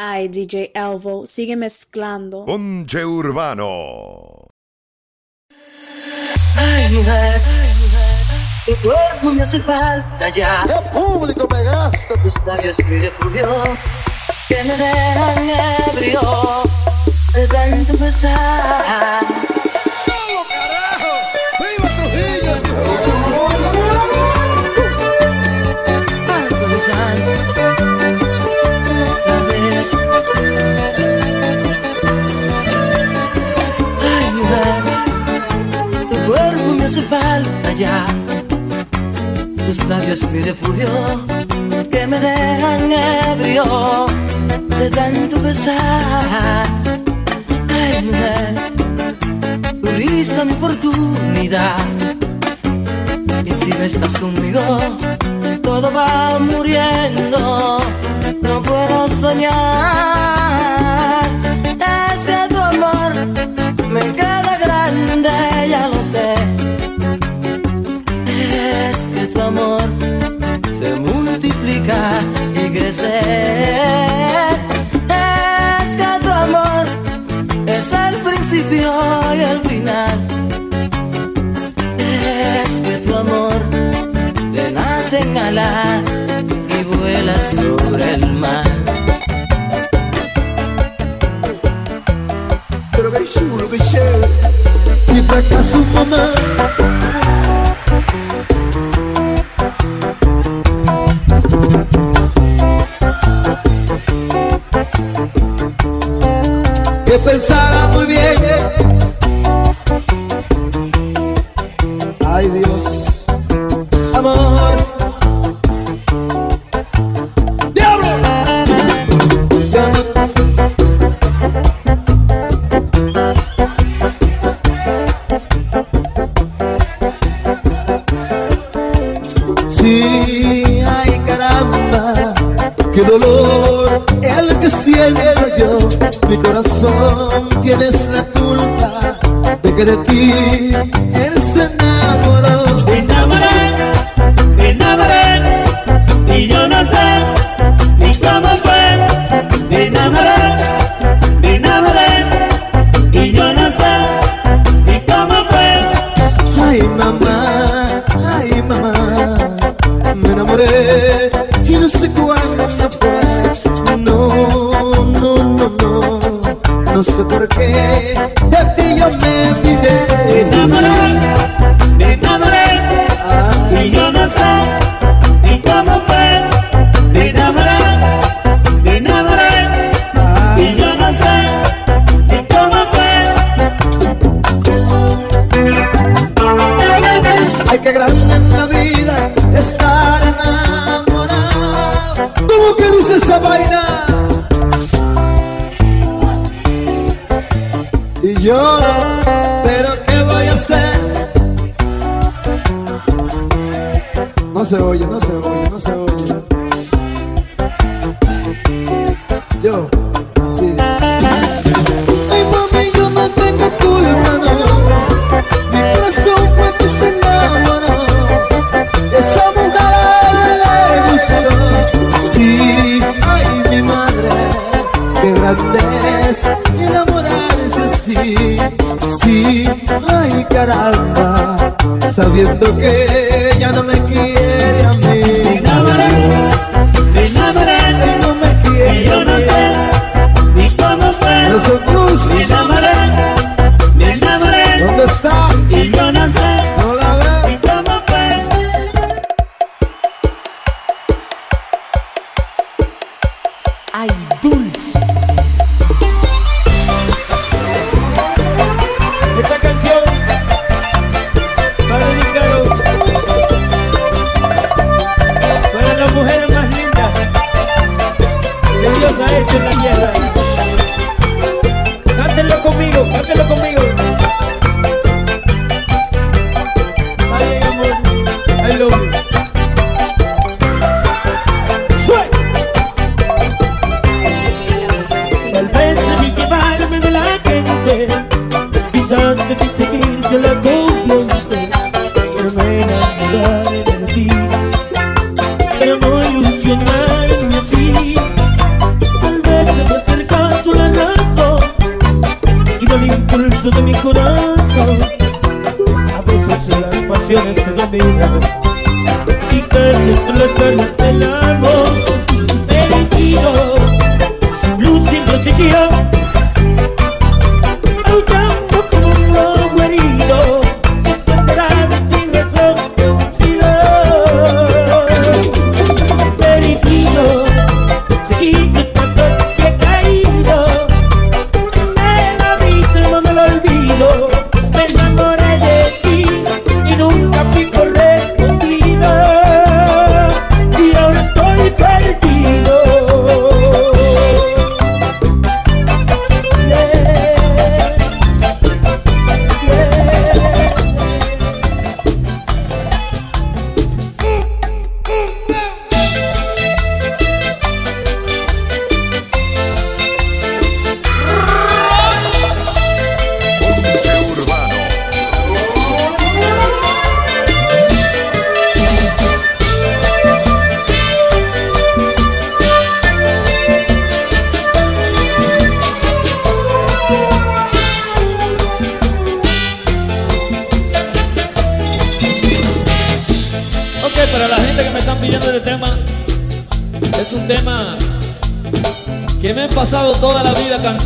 Ay, DJ Elvo, sigue mezclando. Ponche Urbano. Ay, mujer, tu cuerpo me hace falta ya. ¡Qué público me gasta! Tus labios que refluvió, que me dejan ebrio de tanto besar. Vez. Ay, mujer, tu cuerpo me hace falta ya. Tus labios mi refugio, que me dejan ebrio de tanto besar. Ay, mujer, tu risa mi oportunidad. Y si no estás conmigo, todo va muriendo. No puedo soñar. Es que tu amor me queda grande, ya lo sé. Es que tu amor se multiplica y crece. Es que tu amor es el principio y el final. Es que tu amor le nace en ala vuela sobre el mar. El que siento yo. Mi corazón tienes la culpa de que de ti él se es enamorarse así Sí, ay caramba Sabiendo que ya no me quiere a Me mí enamoré, me enamoré. Ay, no me Y quiere yo no sé ni cómo fue. Cruz, Me enamoré, me enamoré. ¿dónde está?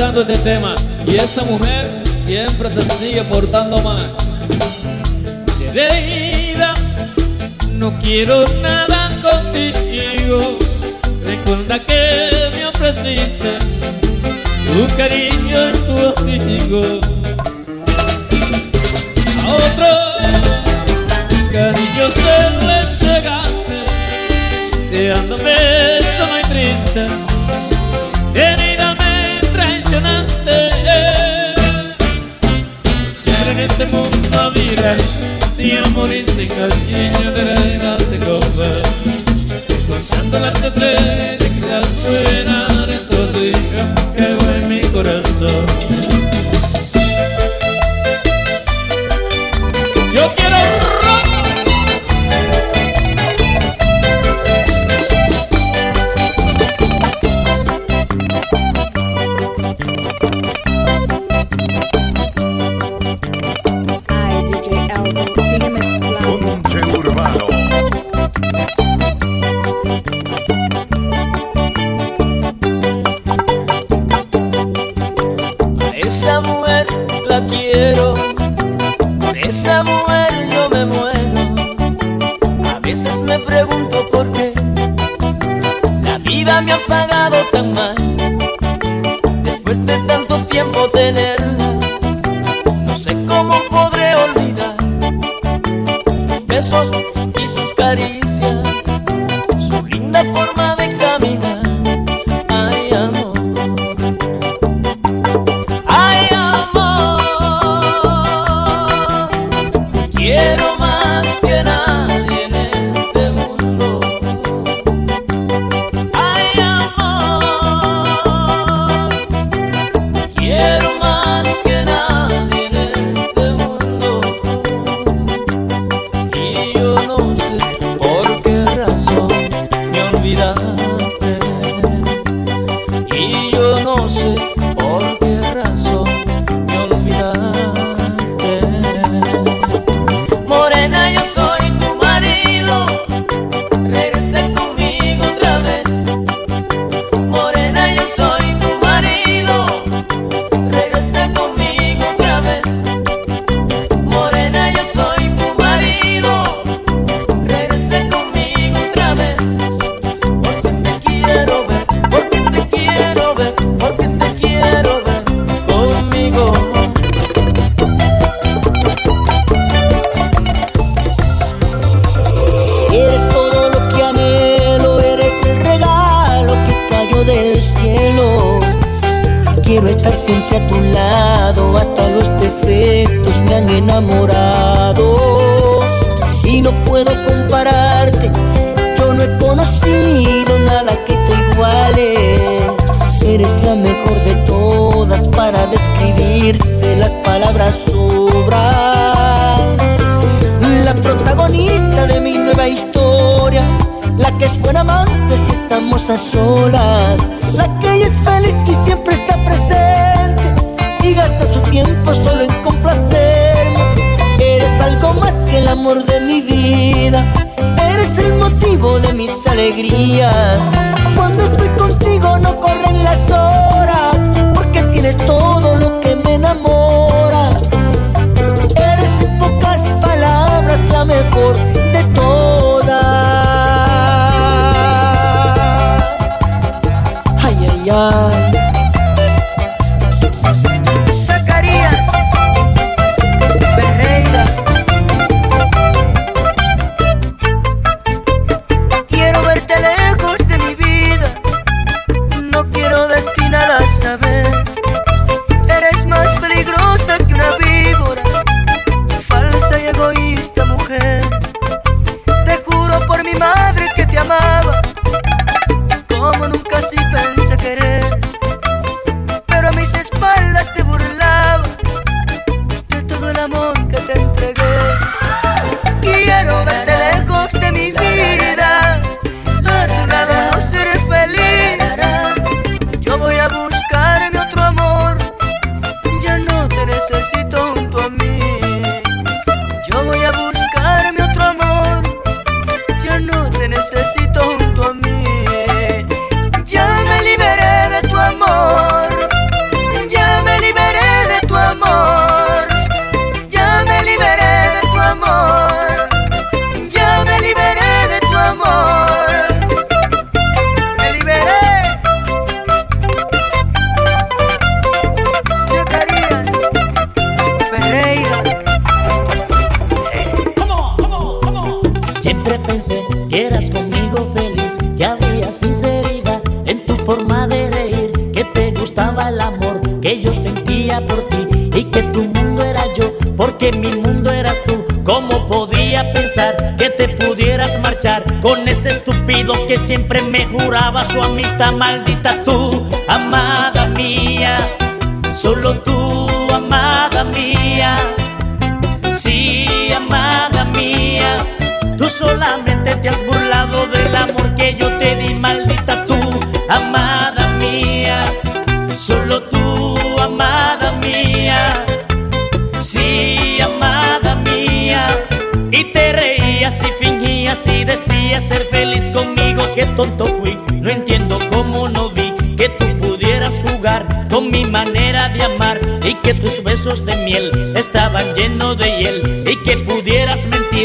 cantando este tema y esa mujer siempre se sigue portando mal. De vida no quiero nada contigo. Recuerda que me ofreciste tu cariño. a solas. La calle es feliz y siempre está presente y gasta su tiempo solo en complacerme. Eres algo más que el amor de mi vida. Eres el motivo de mis alegrías. Cuando estoy contigo no corren las horas porque tienes todo Ay, sinceridad en tu forma de reír, que te gustaba el amor que yo sentía por ti y que tu mundo era yo, porque mi mundo eras tú. ¿Cómo podía pensar que te pudieras marchar con ese estúpido que siempre me juraba su amistad maldita tú, amada mía? Solo tú, amada mía. Sí, amada mía, tú solamente te has burlado del amor que yo te di, maldita tú, amada mía. Solo tú, amada mía. Sí, amada mía. Y te reías y fingías y decías ser feliz conmigo. Qué tonto fui, no entiendo cómo no vi que tú pudieras jugar con mi manera de amar y que tus besos de miel estaban llenos de hiel y que pudieras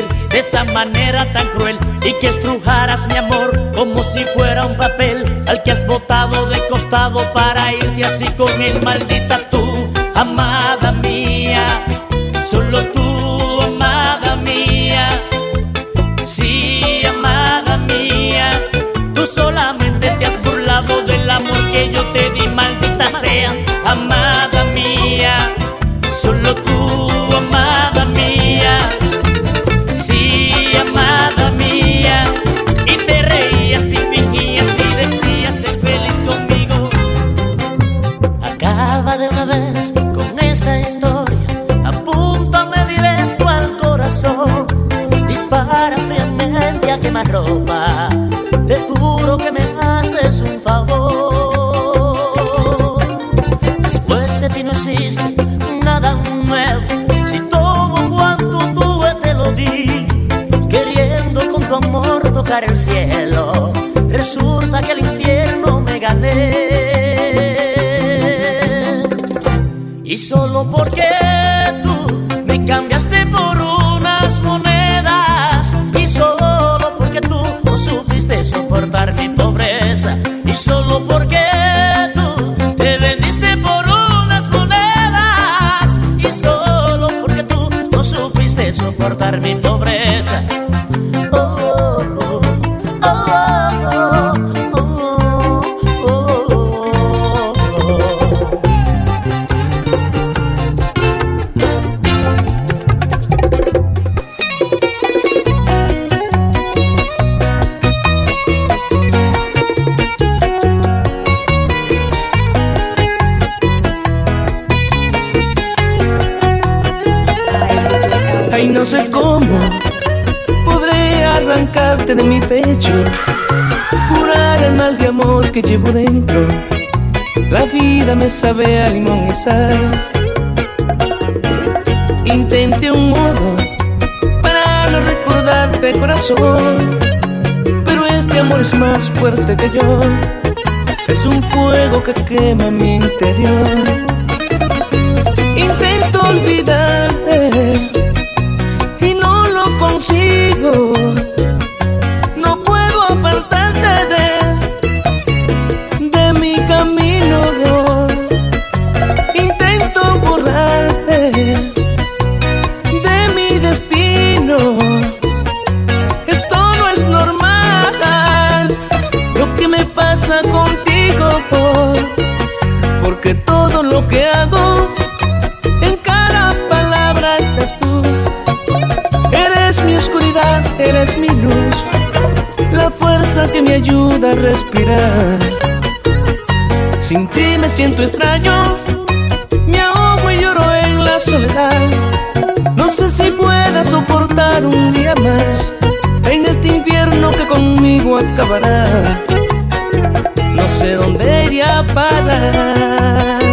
de esa manera tan cruel y que estrujaras mi amor como si fuera un papel al que has botado de costado para irte así con él, maldita tú, amada mía, solo tú, amada mía. Sí, amada mía, tú solamente te has burlado del amor que yo te di, maldita sea, amada mía. Solo tú, solo porque tú me cambiaste por unas monedas, y solo porque tú no supiste soportar mi pobreza, y solo porque que llevo dentro. La vida me sabe a limón y sal. Intenté un modo para no recordarte corazón, pero este amor es más fuerte que yo. Es un fuego que quema mi interior. Intento olvidarte y no lo consigo pasa contigo porque todo lo que hago en cada palabra estás tú. Eres mi oscuridad eres mi luz la fuerza que me ayuda a respirar. Sin ti me siento extraño me ahogo y lloro en la soledad. No sé si pueda soportar un día más en este infierno que conmigo acabará no sé dónde iría a parar.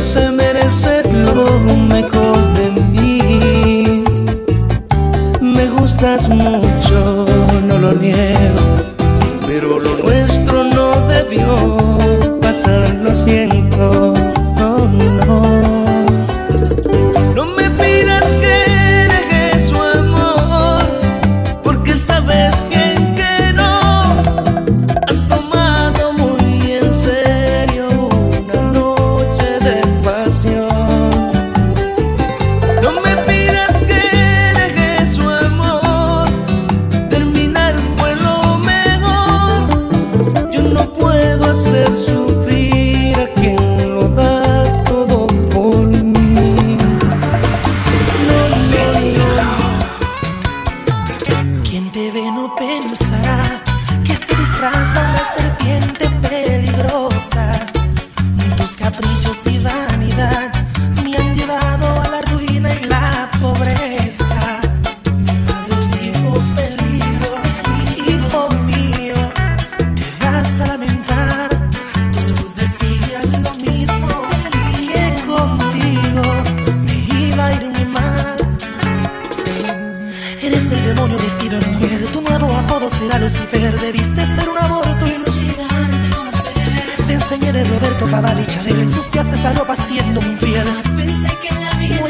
no se merece lo mejor de mí. Me gustas mucho, no lo niego, pero lo nuestro no debió pasar, lo siento. Ensuciaste esa ropa siendo infiel. Una mujer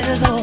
recuerdo